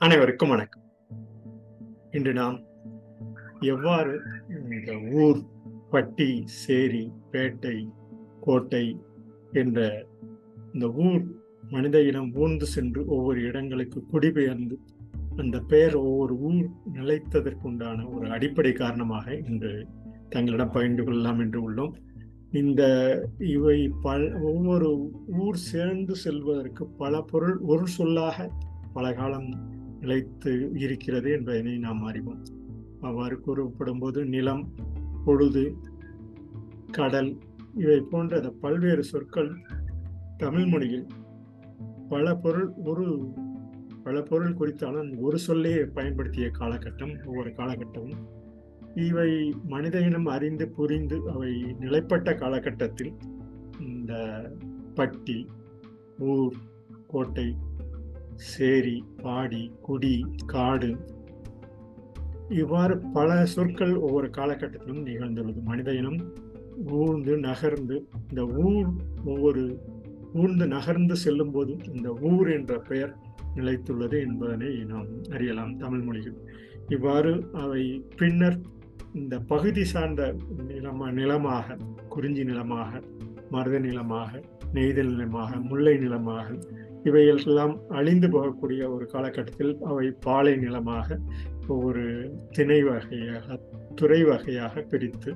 அனைவருக்கும் வணக்கம். இன்று நாம் எவ்வாறு இந்த ஊர் பட்டி சேரி பேட்டை கோட்டை என்ற இந்த ஊர் மனித இனம் ஊர்ந்து சென்று ஒவ்வொரு இடங்களுக்கு குடிபெயர்ந்து அந்த பெயர் ஒவ்வொரு ஊர் நிலைத்ததற்குண்டான ஒரு அடிப்படை காரணமாக இன்று தங்களிடம் பகிர்ந்து கொள்ளலாம் என்று உள்ளோம். இந்த இவை பல ஒவ்வொரு ஊர் சேர்ந்து செல்வதற்கு பல பொருள் ஒரு சொல்லாக பல காலம் நிலைத்து இருக்கிறது என்பதனை நாம் அறிவோம். அவ்வாறு கூறப்படும் போது நிலம் பொழுது கடல் இவை போன்ற பல்வேறு சொற்கள் தமிழ் மொழியில் பல பொருள் ஒரு பல பொருள் குறித்தாலும் ஒரு சொல்லையே பயன்படுத்திய காலகட்டம் ஒவ்வொரு காலகட்டமும். இவை மனித இனம் அறிந்து புரிந்து அவை நிலைப்பட்ட காலகட்டத்தில் இந்த பட்டி ஊர் கோட்டை சேரி பாடி குடி காடு. இவ்வாறு பல சொற்கள் ஒவ்வொரு காலகட்டத்திலும் நிகழ்ந்துள்ளது. மனித இனம் ஊர்ந்து நகர்ந்து இந்த ஊர் ஒவ்வொரு ஊர்ந்து நகர்ந்து செல்லும் போது இந்த ஊர் என்ற பெயர் நிலைத்துள்ளது என்பதனை நாம் அறியலாம் தமிழ் மொழியில். இவ்வாறு அவை பின்னர் இந்த பகுதி சார்ந்த நிலமா நிலமாக குறிஞ்சி நிலமாக மருத நிலமாக நெய்தல் நிலமாக முல்லை நிலமாக இவையெல்லாம் அழிந்து போகக்கூடிய ஒரு காலகட்டத்தில் அவை பாலை நிலமாக ஒரு திணை வகையாக துறை வகையாக பிரித்து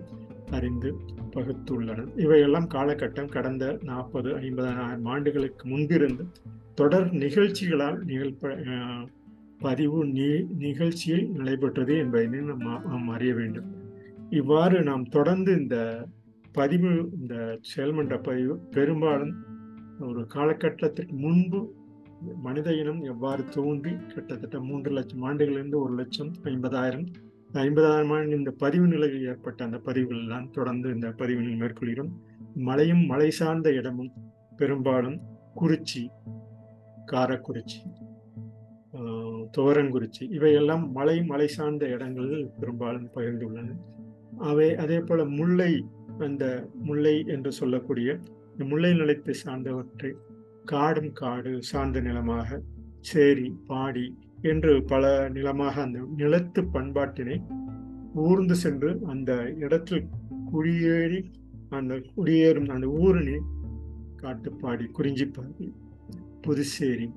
அறிந்து பகுத்துள்ளனர் இவையெல்லாம் காலகட்டம் கடந்த நாற்பது ஐம்பதாயிரம் ஆண்டுகளுக்கு முன்பிருந்து தொடர் நிகழ்ச்சிகளால் நிகழ்ப்ப பதிவு நி நிகழ்ச்சியில் நடைபெற்றது என்பதை நம்ம நாம் அறிய வேண்டும். இவ்வாறு நாம் தொடர்ந்து இந்த பதிவு இந்த செயல்மன்ற பதிவு பெரும்பாலும் ஒரு காலகட்டத்திற்கு முன்பு மனித இனம் எவ்வாறு தோன்றி கிட்டத்தட்ட மூன்று லட்சம் ஆண்டுகளிலிருந்து ஒரு லட்சம் ஐம்பதாயிரம் ஐம்பதாயிரம் ஆண்டு இந்த பதிவு நிலையில் ஏற்பட்ட அந்த பதிவுகள் தான் தொடர்ந்து இந்த பதிவினில் மேற்கொள்கிறோம். மலையும் மலை சார்ந்த இடமும் பெரும்பாலும் குறிச்சி காரக்குறிச்சி துவரங்குறிச்சி இவையெல்லாம் மலை மலை சார்ந்த இடங்களில் பெரும்பாலும் பகிர்ந்துள்ளன. அவை அதே போல முல்லை அந்த முல்லை என்று சொல்லக்கூடிய முல்லை நிலத்தை சார்ந்தவற்றை காடும் காடு சார்ந்த நிலமாக சேரி பாடி என்று பல நிலமாக அந்த நிலத்து பண்பாட்டினை ஊர்ந்து சென்று அந்த இடத்தில் குடியேறி அந்த குடியேறும் அந்த ஊரினை காட்டுப்பாடி குறிஞ்சிப்பாடி புதுச்சேரி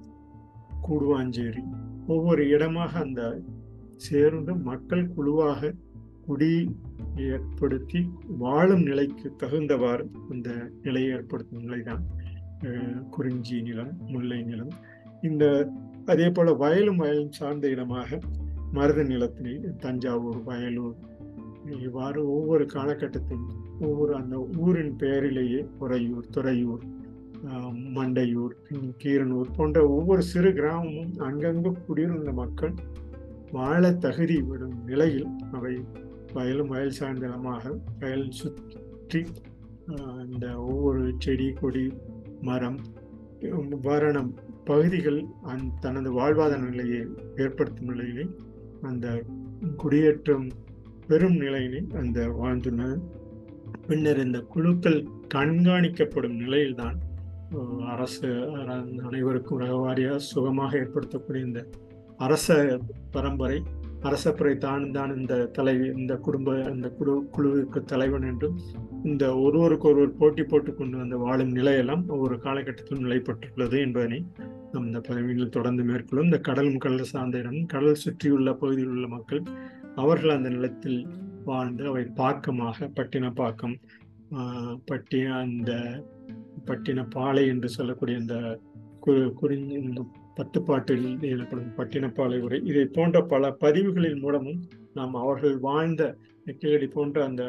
கூடுவாஞ்சேரி ஒவ்வொரு இடமாக அந்த சேர்ந்து மக்கள் குழுவாக குடி ஏற்படுத்தி வாழும் நிலைக்கு தகுந்தவாறு அந்த நிலையை ஏற்படுத்தும் நிலைதான் குறிஞ்சி நிலம் முல்லை நிலம். இந்த அதே போல வயலும் வயலும் சார்ந்த இடமாக மருத நிலத்தினை தஞ்சாவூர் வயலூர் இவ்வாறு ஒவ்வொரு காலகட்டத்திலும் ஒவ்வொரு அந்த ஊரின் பெயரிலேயே உறையூர் துறையூர் மண்டையூர் கீரனூர் போன்ற ஒவ்வொரு சிறு கிராமமும் அங்கங்கு குடியிருந்த மக்கள் வாழ தகுதி விடும் நிலையில் அவை வயலும் வயல் சார்ந்த இடமாக வயல் சுற்றி இந்த ஒவ்வொரு செடி கொடி மரம் வரணம் பகுதிகள் அந் தனது வாழ்வாதார நிலையை ஏற்படுத்தும் நிலையிலே அந்த குடியேற்றம் பெரும் நிலையினை அந்த வாழ்ந்துள்ளனர் பின்னர் இந்த குழுக்கள் கண்காணிக்கப்படும் நிலையில்தான் அரசு அனைவருக்கும் ரகவாரியாக சுகமாக ஏற்படுத்தக்கூடிய இந்த அரச பரம்பரை அரசப்புரை தான் தான் இந்த தலைவி இந்த குடும்ப இந்த குழு குழுவுக்கு தலைவன் என்றும் இந்த ஒருவருக்கு ஒருவர் போட்டி போட்டு கொண்டு வந்த வாழும் நிலையெல்லாம் ஒவ்வொரு காலகட்டத்திலும் நிலைப்பட்டுள்ளது என்பதனை நம் இந்த பதவியில் தொடர்ந்து மேற்கொள்ளும் இந்த கடலும் கடல் சார்ந்த இடம் கடல் சுற்றியுள்ள பகுதியில் உள்ள மக்கள் அவர்கள் அந்த நிலத்தில் வாழ்ந்து அவை பாக்கமாக பட்டின பாக்கம் அந்த பட்டின பாலை என்று சொல்லக்கூடிய அந்த குறிஞ்சி இந்த பத்துப்பாட்டில் எழுதப்படும் பட்டினப்பாலை உரை. இதை போன்ற பல பதிவுகளின் மூலமும் நாம் அவர்கள் வாழ்ந்த கீழடி போன்ற அந்த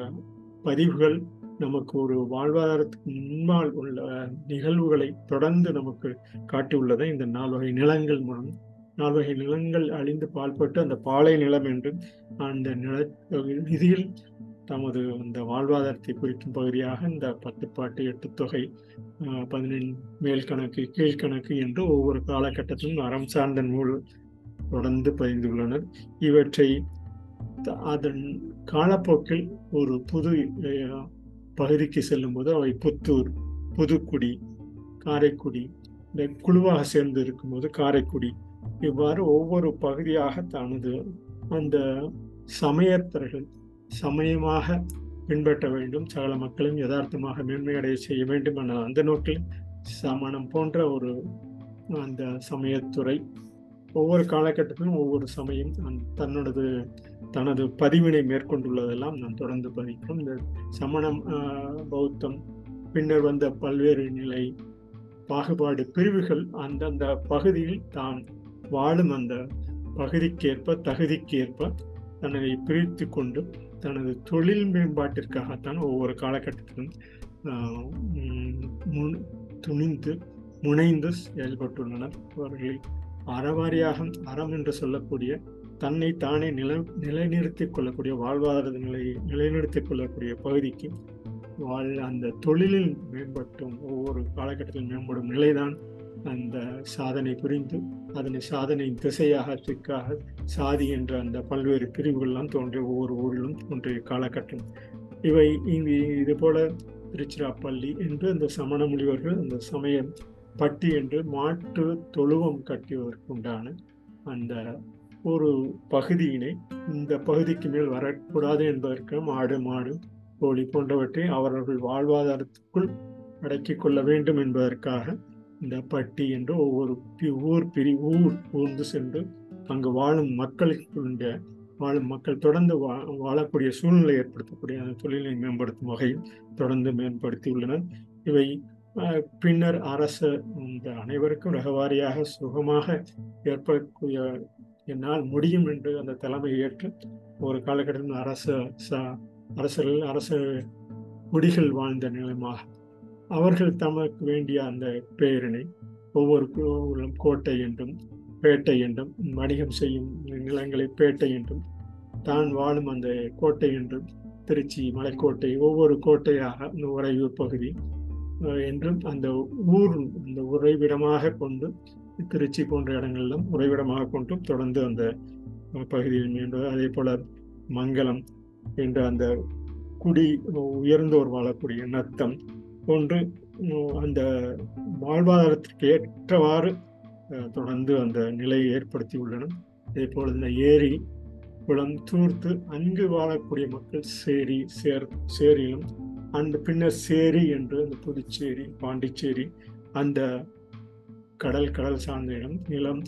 பதிவுகள் நமக்கு ஒரு வாழ்வாதாரத்துக்கு முன்னால் உள்ள நிகழ்வுகளை தொடர்ந்து நமக்கு காட்டியுள்ளதை இந்த நால்வகை நிலங்கள் மூலம் நால்வகை நிலங்கள் அழிந்து பால்பட்டு அந்த பாலை நிலம் என்று அந்த நில இதில் தமது அந்த வாழ்வாதாரத்தை குறிக்கும் பகுதியாக இந்த பத்துப்பாட்டு எட்டு தொகை பதினெண் மேல் கணக்கு கீழ்கணக்கு என்று ஒவ்வொரு காலகட்டத்திலும் அறம் சார்ந்த நூல் தொடர்ந்து பதிந்துள்ளனர் இவற்றை அதன் காலப்போக்கில் ஒரு புது பகுதிக்கு செல்லும்போது அவை புத்தூர் புதுக்குடி காரைக்குடி இந்த குழுவாக சேர்ந்து இருக்கும்போது காரைக்குடி. இவ்வாறு ஒவ்வொரு பகுதியாக தனது அந்த சமயத்தர்கள் சமயமாக பின்பற்ற வேண்டும். சகல மக்களும் யதார்த்தமாக மேன்மையடைய செய்ய வேண்டும் என அந்த நோக்கில் சமணம் போன்ற ஒரு அந்த சமயத்துறை ஒவ்வொரு காலகட்டத்திலும் ஒவ்வொரு சமயம் தன்னோடது தனது பதிவினை மேற்கொண்டுள்ளதெல்லாம் நான் தொடர்ந்து பதிக்கும் இந்த சமணம் பௌத்தம் பின்னர் வந்த பல்வேறு நிலை பாகுபாடு பிரிவுகள் அந்தந்த பகுதியில் தான் வாழும். அந்த பகுதிக்கேற்ப தகுதிக்கேற்ப தன்னை பிரித்து கொண்டு தனது தொழில் மேம்பாட்டிற்காகத்தான் ஒவ்வொரு காலகட்டத்திலும் துணிந்து முனைந்து செயல்பட்டுள்ளனர். அவர்களில் அறவாரியாக அறம் என்று சொல்லக்கூடிய தன்னை தானே நில நிலைநிறுத்திக் கொள்ளக்கூடிய வாழ்வாதார நிலையை நிலைநிறுத்திக் கொள்ளக்கூடிய பகுதிக்கு வாழ் அந்த தொழிலில் மேம்பட்டும் ஒவ்வொரு காலகட்டத்தில் மேம்படும் நிலைதான் அந்த சாதனை புரிந்து அதனை சாதனையின் திசையாக திக்காக சாதி என்ற அந்த பல்வேறு பிரிவுகள்லாம் தோன்றிய ஒவ்வொரு ஊரிலும் தோன்றிய காலகட்டம். இவை இங்கு இது போல திருச்சிராப்பள்ளி என்று அந்த சமண முனிவர்கள் அந்த சமயம் பட்டி என்று மாட்டு தொழுவம் கட்டுவதற்குண்டான அந்த ஒரு பகுதியினை இந்த பகுதிக்கு மேல் வரக்கூடாது என்பதற்கு மாடு மாடு கோழி போன்றவற்றை அவர்கள் வாழ்வாதாரத்துக்குள் அடக்கிக் கொள்ள வேண்டும் என்பதற்காக இந்த பட்டி என்று ஒவ்வொரு ஊர் பிரி ஊர் ஊர்ந்து சென்று அங்கு வாழும் மக்களுக்கு வாழும் மக்கள் தொடர்ந்து வா வாழக்கூடிய சூழ்நிலை ஏற்படுத்தக்கூடிய அந்த தொழிலை மேம்படுத்தும் வகையில் தொடர்ந்து மேம்படுத்தி உள்ளனர் இவை பின்னர் அரசு இந்த அனைவருக்கும் ரகவாரியாக சுகமாக ஏற்படக்கூடிய என்னால் முடியும் என்று அந்த தலைமை ஏற்று ஒரு காலகட்டத்தில் அரச அரசர்கள் அரச குடிகள் வாழ்ந்த நிலைமாக அவர்கள் தமக்கு வேண்டிய அந்த பெயரினை ஒவ்வொரு கோட்டை என்றும் பேட்டை என்றும் வணிகம் செய்யும் நிலங்களை பேட்டை என்றும் தான் வாழும் அந்த கோட்டை என்றும் திருச்சி மலைக்கோட்டை ஒவ்வொரு கோட்டையாக இந்த உறையூர் பகுதி என்றும் அந்த ஊர் அந்த உறைவிடமாக கொண்டு திருச்சி போன்ற இடங்களிலும் உறைவிடமாக கொண்டும் தொடர்ந்து அந்த பகுதியில் மீண்டும் அதே போல மங்களம் என்ற அந்த குடி உயர்ந்தோர் வாழக்கூடிய நத்தம் போன்று அந்த வாழ்வாதாரத்திற்கு ஏற்றவாறு தொடர்ந்து அந்த நிலையை ஏற்படுத்தி உள்ளன. அதே போல இந்த ஏரி குளம் தூர்த்து அங்கு வாழக்கூடிய மக்கள் சேரி சேர் சேரியிலும் அந்த பின்னர் சேரி என்று அந்த புதுச்சேரி பாண்டிச்சேரி அந்த கடல் கடல் சார்ந்த இடம் நிலம்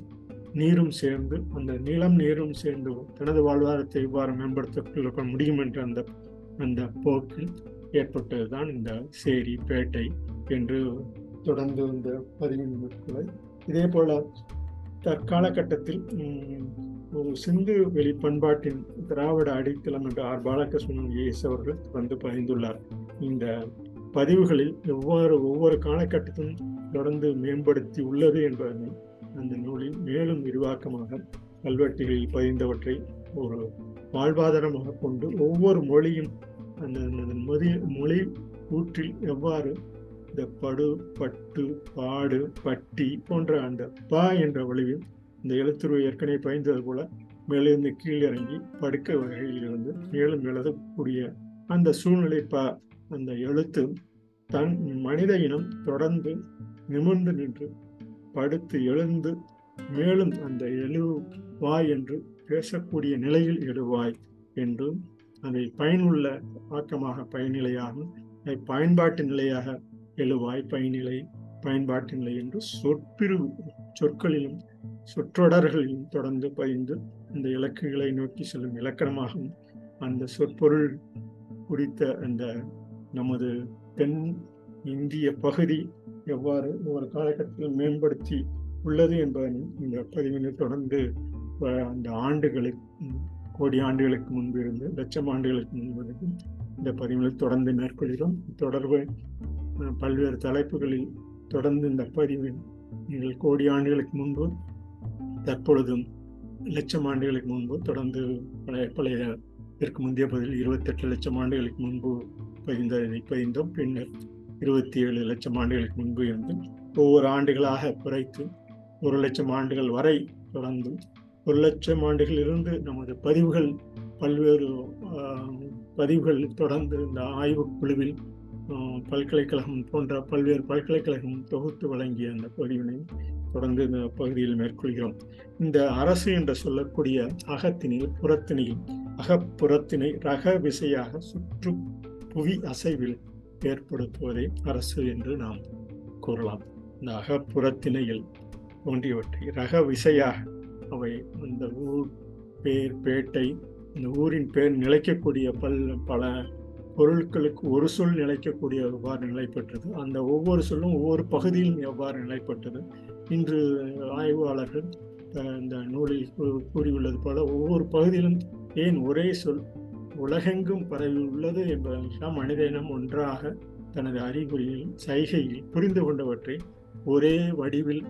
நீரும் சேர்ந்து அந்த நிலம் நீரும் சேர்ந்து தனது வாழ்வாதாரத்தை இவ்வாறு மேம்படுத்த முடியும் என்ற அந்த அந்த போக்கில் ஏற்பட்டதுதான் இந்த சேரி பேட்டை என்று தொடர்ந்து இந்த பதிவின் மக்களை இதே போல தற்காலகட்டத்தில் ஒரு சிந்து வெளி பண்பாட்டின் திராவிட அடித்தளம் என்று ஆர். பாலகிருஷ்ணன் ஏஎஸ் அவர்கள் வந்து பதிந்துள்ளார். இந்த பதிவுகளில் எவ்வாறு ஒவ்வொரு காலகட்டத்திலும் தொடர்ந்து மேம்படுத்தி உள்ளது என்பதனை அந்த நூலில் மேலும் விரிவாக்கமாக கல்வெட்டுகளில் பதிந்தவற்றை ஒரு வாழ்வாதாரமாக கொண்டு ஒவ்வொரு மொழியும் அந்த மொழி மொழி கூற்றில் எவ்வாறு இந்த படு பட்டு பாடு பட்டி போன்ற அந்த பா என்ற வழிவில் இந்த எழுத்துருவை ஏற்கனவே பயந்தது போல மேலிருந்து கீழிறங்கி படுக்க வகையிலிருந்து மேலும் எழுதக்கூடிய அந்த சூழ்நிலை ப அந்த எழுத்து தன் மனித இனம் தொடர்ந்து நிமிர்ந்து நின்று படுத்து எழுந்து மேலும் அந்த எழுவாய் என்று பேசக்கூடிய நிலையில் எழுவாய் என்றும் அதை பயனுள்ள ஆக்கமாக பயனிலையாகும் அதை பயன்பாட்டு நிலையாக எழுவாய். பயனிலை பயன்பாட்டு நிலை என்று சொற்பிரிவு சொற்களிலும் சொற்றொடர்களிலும் தொடர்ந்து பதிந்து இந்த இலக்குகளை நோக்கி செல்லும் இலக்கணமாகும் அந்த சொற்பொருள் குறித்த அந்த நமது தென் இந்திய பகுதி எவ்வாறு ஒரு காலகட்டத்தில் மேம்படுத்தி உள்ளது என்பதனை இந்த பதிவினை தொடர்ந்து அந்த ஆண்டுகளுக்கு கோடி ஆண்டுகளுக்கு முன்பு இருந்து லட்சம் ஆண்டுகளுக்கு முன்பு இருந்து இந்த பதிவுகளை தொடர்ந்து மேற்கொள்கிறோம். தொடர்பு பல்வேறு தலைப்புகளில் தொடர்ந்து இந்த பதிவு நீங்கள் கோடி ஆண்டுகளுக்கு முன்பு தற்பொழுதும் லட்சம் ஆண்டுகளுக்கு முன்பு தொடர்ந்து பழைய பழைய இதற்கு முந்தைய பதில் இருபத்தெட்டு லட்சம் ஆண்டுகளுக்கு முன்பு பதிந்த பதிந்தோம். பின்னர் இருபத்தி ஏழு லட்சம் ஆண்டுகளுக்கு முன்பு இருந்து ஒவ்வொரு ஆண்டுகளாக குறைத்து ஒரு லட்சம் ஆண்டுகள் வரை தொடர்ந்து ஒரு லட்சம் ஆண்டுகளிலிருந்து நமது பதிவுகள் பல்வேறு பதிவுகள் தொடர்ந்து இந்த ஆய்வு குழுவில் பல்கலைக்கழகம் போன்ற பல்வேறு பல்கலைக்கழகம் தொகுத்து வழங்கிய அந்த பதிவினை தொடர்ந்து இந்த பகுதியில் மேற்கொள்கிறோம். இந்த அரசு என்று சொல்லக்கூடிய அகத்தினில் புறத்தினில் அகப்புறத்தினை ரக விசையாக சுற்று புவி அசைவில் ஏற்படுத்துவதை அரசு என்று நாம் கூறலாம். இந்த அகப்புறத்திணையில் தோன்றியவற்றை ரக விசையாக அவை அந்த ஊர் பேர் பேட்டை இந்த ஊரின் பேர் நிலைக்கக்கூடிய பல் பல பொருட்களுக்கு ஒரு சொல் நிலைக்கக்கூடிய எவ்வாறு நிலைப்பட்டது? அந்த ஒவ்வொரு சொல்லும் ஒவ்வொரு பகுதியிலும் எவ்வாறு நிலைப்பட்டது? இன்று ஆய்வாளர்கள் இந்த நூலில் கூறியுள்ளது போல ஒவ்வொரு பகுதியிலும் ஏன் ஒரே சொல் உலகெங்கும் பரவி உள்ளது என்பதெல்லாம் மனித இனம் ஒன்றாக தனது அறிகுறியில் சைகையில் புரிந்து கொண்டவற்றை ஒரே வடிவில்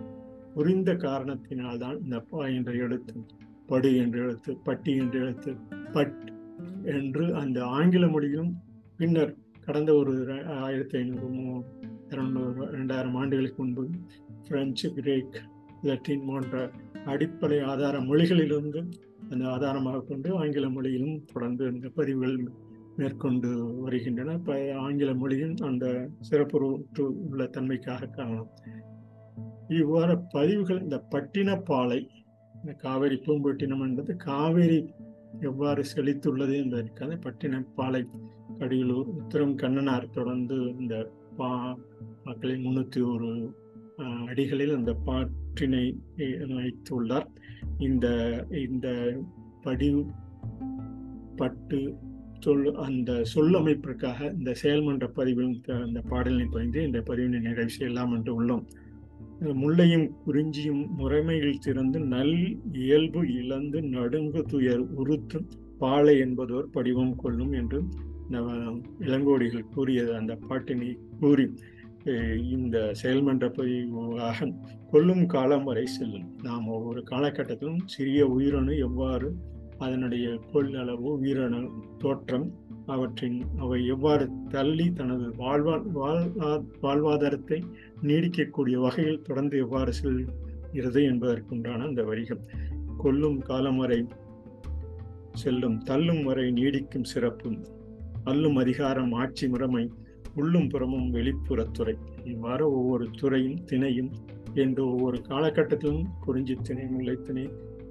புரிந்த காரணத்தினால்தான் இந்த ப என்ற எழுத்து படு என்ற எழுத்து பட்டி என்ற எழுத்து பட் என்று அந்த ஆங்கில மொழியும் பின்னர் கடந்த ஒரு ஆயிரத்தி ஐநூறு இரநூறு ரெண்டாயிரம் ஆண்டுகளுக்கு முன்பு பிரெஞ்சு கிரேக் லத்தீன் போன்ற அடிப்படை ஆதார மொழிகளிலிருந்து அந்த ஆதாரமாக கொண்டு ஆங்கில மொழியிலும் தொடர்ந்து இந்த பதிவுகள் மேற்கொண்டு வருகின்றன. இப்போ ஆங்கில மொழியும் அந்த சிறப்பு உள்ள தன்மைக்காக காரணம் இவ்வாறு பதிவுகள் இந்த பட்டினப்பாலை இந்த காவேரி பூம்பட்டினம் என்பது காவேரி எவ்வாறு செழித்துள்ளது என்பதற்காக பட்டினப்பாலை கடியலூர் உத்தரம் கண்ணனார் தொடர்ந்து இந்த பா மக்களை முன்னூற்றி ஒரு அடிகளில் அந்த பாற்றினை வைத்துள்ளார். இந்த இந்த படிவு பட்டு சொல் அந்த சொல்லமைப்பிற்காக இந்த செயல்மன்ற பதிவில் அந்த பாடலினை பதிந்து இந்த பதிவினை நிறைவு செய்யலாம் என்று உள்ளோம். முல்லையும் குறிஞ்சியும் முறைமையில் திறந்து நல் இயல்பு இழந்து நடுங்கு துயர் உறுத்தும் பாலை என்பதோர் படிவம் கொள்ளும் என்று இளங்கோடிகள் கூறியது. அந்த பாட்டினை கூறி இந்த செயல்மன்ற பதிவாக கொல்லும் காலம் வரை செல்லும். நாம் ஒவ்வொரு காலகட்டத்திலும் சிறிய உயிரணு எவ்வாறு அதனுடைய கொள்ளளவு உயிரணு தோற்றம் அவற்றின் அவை எவ்வாறு தள்ளி தனது வாழ்வா வாழ்வா வாழ்வாதாரத்தை நீடிக்கக்கூடிய வகையில் தொடர்ந்து எவ்வாறு செல்கிறது என்பதற்குண்டான அந்த வரிகள். கொல்லும் காலம் வரை செல்லும் தள்ளும் வரை நீடிக்கும் சிறப்பும் அல்லும் அதிகாரம் ஆட்சி முறைமை உள்ளும் புறமும் வெளிப்புறத்துறை இவ்வாறு ஒவ்வொரு துறையும் திணையும் என்று ஒவ்வொரு காலகட்டத்திலும் குறிஞ்சி திணை முல்லைத்திணை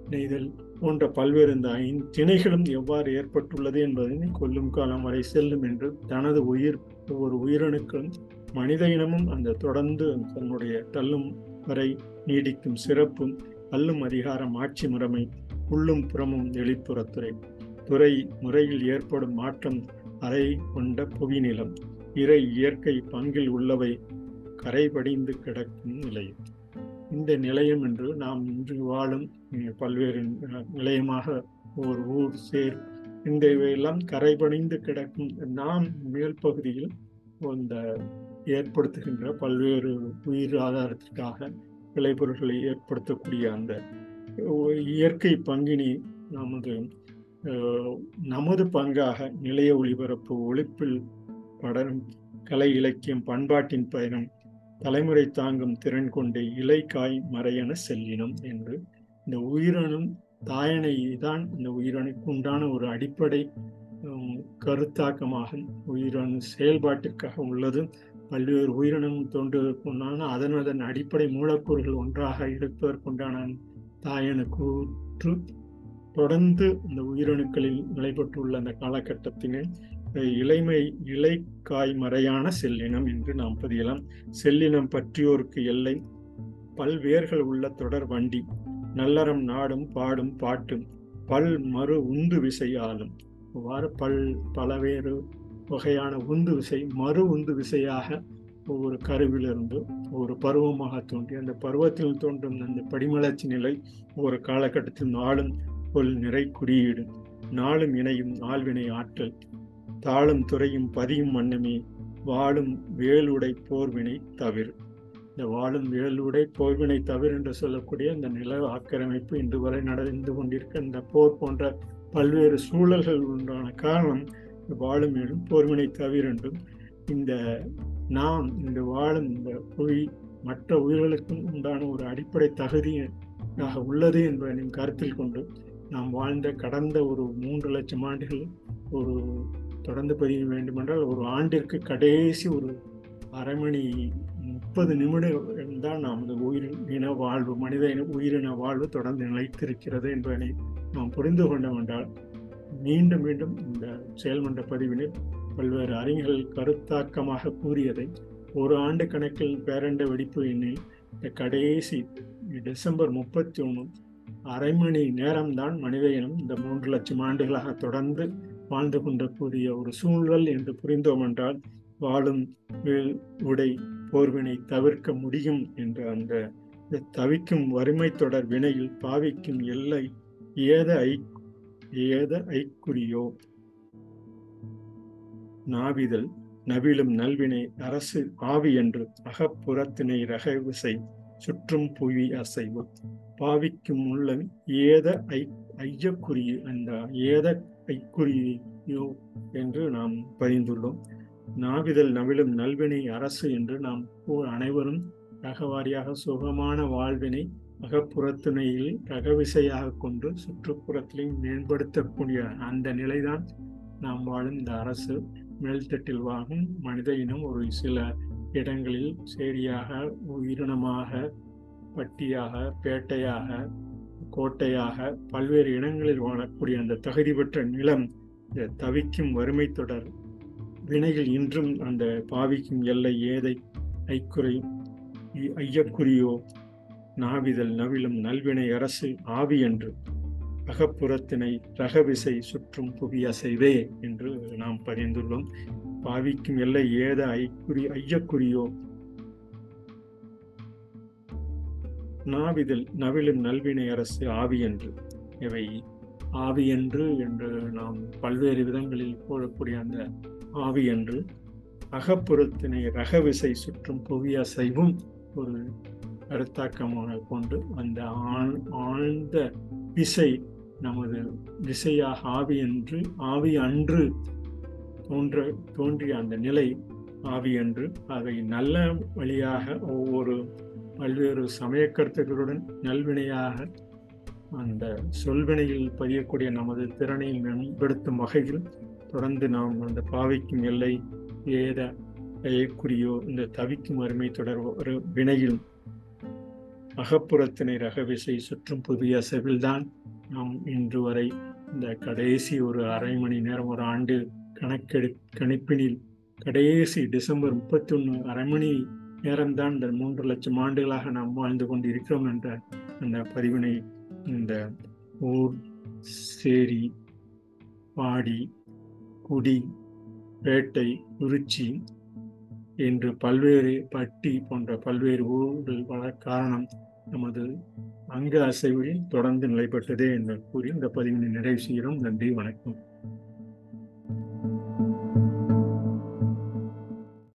நெய்தல் போன்ற பல்வேறு இந்த ஐந்து திணைகளும் எவ்வாறு ஏற்பட்டுள்ளது என்பதனை கொல்லும் காலம் வரை செல்லும் என்று தனது உயிர் ஒவ்வொரு உயிரணுக்களும் மனித இனமும் அந்த தொடர்ந்து தன்னுடைய தள்ளும் வரை நீடிக்கும் சிறப்பும் அல்லும் அதிகாரம் ஆட்சி முறைமை உள்ளும் புறமும் வெளிப்புறத்துறை துறை. முறையில் ஏற்படும் மாற்றம் அறை கொண்ட புவிநிலம் இறை இயற்கை பங்கில் உள்ளவை கரைபடிந்து கிடக்கும் நிலையம் இந்த நிலையம் என்று நாம் இன்று வாழும் பல்வேறு நிலையமாக ஒரு ஊர் சேர். இந்த இவையெல்லாம் கரைபணிந்து கிடக்கும் நாம் மேல் பகுதியில் இந்த ஏற்படுத்துகின்ற பல்வேறு உயிர் ஆதாரத்திற்காக விளைபொருட்களை ஏற்படுத்தக்கூடிய அந்த இயற்கை பங்கினி நமது நமது பங்காக நிலைய ஒளிபரப்பு ஒழிப்பில் படரும் கலை இலக்கியம் பண்பாட்டின் பயணம் தலைமுறை தாங்கும் திறன் கொண்டு இலை காய் மறையென செல்லினம் என்று. இந்த உயிரணும் தாயனை தான் இந்த உயிரணுக்கு உண்டான ஒரு அடிப்படை கருத்தாக்கமாக உயிரணு செயல்பாட்டிற்காக உள்ளது. பல்வேறு உயிரினம் தோன்றுவதற்குண்டான அதன் அதன் அடிப்படை மூலக்கூறுகள் ஒன்றாக எடுப்பதற்குண்டான தாயனு கூற்று தொடர்ந்து இந்த உயிரணுக்களில் நிலைப்பட்டுள்ள அந்த காலகட்டத்தினை இளைமை இலை காய்மறையான செல்லினம் என்று நாம் பதியலாம். செல்லினம் பற்றியோருக்கு எல்லை. பல்வேர்கள் உள்ள தொடர் வண்டி. நல்லறம் நாடும் பாடும் பாட்டும். பல் மறு உந்து விசை ஆளும். இவ்வாறு பல் பலவேறு வகையான உந்து விசை மறு உந்து விசையாக ஒவ்வொரு கருவிலிருந்து ஒரு பருவமாக தோன்றி அந்த பருவத்தில் தோன்றும் அந்த படிமலர்ச்சி நிலை ஒவ்வொரு காலகட்டத்தில் நாளும் ஒரு நிறை குறியீடு. நாளும் இணையும் நாள்வினை ஆற்றல். தாளும் துறையும் பதியும் மன்னமே வாழும் வேலுடை போர்வினை தவிர. இந்த வாழும் வேலுடை போர்வினை தவிர என்று சொல்லக்கூடிய இந்த நில ஆக்கிரமிப்பு இன்று வரை நடந்து கொண்டிருக்க இந்த போர் போன்ற பல்வேறு சூழல்கள் உண்டான காரணம் வாழும் வேலும் போர்வினை தவிர என்றும் இந்த நாம் இந்த வாழும் இந்த புவி மற்ற உயிர்களுக்கும் உண்டான ஒரு அடிப்படை தகுதியாக உள்ளது என்பதனை கருத்தில் கொண்டு நாம் வாழ்ந்த கடந்த ஒரு மூன்று லட்சம் ஆண்டுகள் ஒரு தொடர்ந்து பதிய வேண்டுமென்றால் ஒரு ஆண்டிற்கு கடைசி ஒரு அரை மணி முப்பது நிமிடம் தான் நமது உயிரின வாழ்வு மனித உயிரின வாழ்வு தொடர்ந்து நிலைத்திருக்கிறது என்பதனை நாம் புரிந்து கொண்டோம் என்றால் மீண்டும் மீண்டும் இந்த செயல்மன்ற பதிவினில் பல்வேறு அறிஞர்கள் கருத்தாக்கமாக கூறியதை ஒரு ஆண்டு கணக்கில் பேரண்ட வெடிப்பு எண்ணில் இந்த கடைசி டிசம்பர் முப்பத்தி ஒன்று அரை மணி நேரம்தான் மனித இனம் இந்த மூன்று லட்சம் ஆண்டுகளாக தொடர்ந்து வாழ்ந்து கொண்டக்கூடிய ஒரு சூழல் என்று புரிந்தோம் என்றால் வாழும் உடை போர்வினை தவிர்க்க முடியும் என்ற அந்த தவிக்கும் வறுமை தொடர் வினையில் பாவிக்கும் எல்லை ஏத ஐ ஏத ஐக்குரியோ நாவிதழ் நவிலும் நல்வினை அரசு ஆவி என்று அகப்புறத்தினை ரகவிசை சுற்றும் புவி அசைவு. பாவிக்கும் உள்ளம் ஏத ஐ ஐயக்குரிய அந்த ஏத ஐக்குரியோ என்று நாம் பதிந்துள்ளோம். நாவிதழ் நவிழும் நல்வினை அரசு என்று நாம் அனைவரும் ரகவாரியாக சுகமான வாழ்வினை அகப்புறத்துணையில் ரகவிசையாக கொண்டு சுற்றுப்புறத்திலையும் மேம்படுத்தக்கூடிய அந்த நிலைதான் நாம் வாழும் இந்த அரசு. மேல்தட்டில் வாழும் மனித இனம் ஒரு சில இடங்களில் சேரியாக உயிரினமாக பட்டியாக பேட்டையாக கோட்டையாக பல்வேறு இடங்களில் வாழக்கூடிய அந்த தகுதி பெற்ற நிலம் தவிக்கும் வறுமை தொடர். வினையில் இன்றும் அந்த பாவிக்கும் எல்லை ஏதை ஐக்குறை ஐயக்குறியோ நாவிதல் நவிலும் நல்வினை அரசு ஆவி என்று அகப்புறத்தினை ரகவிசை சுற்றும் புவி அசைவே என்று நாம் பதிந்துள்ளோம் பாவிக்கும் எல்லை ஏத ஐக்குறி ஐயக்குறியோ நாவிதல் நவிழும் நல்வினை அரசு ஆவியன்று. இவை ஆவியன்று என்று நாம் பல்வேறு விதங்களில் கூறக்கூடிய அந்த ஆவியன்று. அகப்புறத்தினை ரகவிசை சுற்றும் புவியசைவும் ஒரு கருத்தாக்கமாக கொண்டு அந்த ஆழ்ந்த விசை நமது விசையாக ஆவி என்று ஆவி அன்று தோன்ற தோன்றிய அந்த நிலை ஆவி என்று அதை நல்ல வழியாக ஒவ்வொரு பல்வேறு சமய கருத்துக்களுடன் நல்வினையாக அந்த சொல்வினையில் பதியக்கூடிய நமது திறனை மேம்படுத்தும் வகையில் தொடர்ந்து நாம் அந்த பாவைக்கும் எல்லை ஏத குறியோ இந்த தவிக்கும் அருமை தொடர் ஒரு வினையில் அகப்புறத்தினை ரகவிசை சுற்றும் புதிய செவில்தான். நாம் இன்று வரை இந்த கடைசி ஒரு அரை மணி நேரம் ஒரு ஆண்டு கணக்கெடு கணிப்பினில் கடைசி டிசம்பர் முப்பத்தி ஒன்று அரை மணி நேரம்தான் இந்த மூன்று லட்சம் ஆண்டுகளாக நாம் வாழ்ந்து கொண்டு இருக்கிறோம் என்ற அந்த பதிவினை இந்த ஊர் சேரி பாடி குடி வேட்டை குறிச்சி என்று பல்வேறு பட்டி போன்ற பல்வேறு ஊர்கள் வள காரணம் நமது அங்க அசைவில் தொடர்ந்து நிலைப்பட்டதே என்று கூறி இந்த பதிவினை நிறைவு செய்கிறோம். நன்றி வணக்கம்.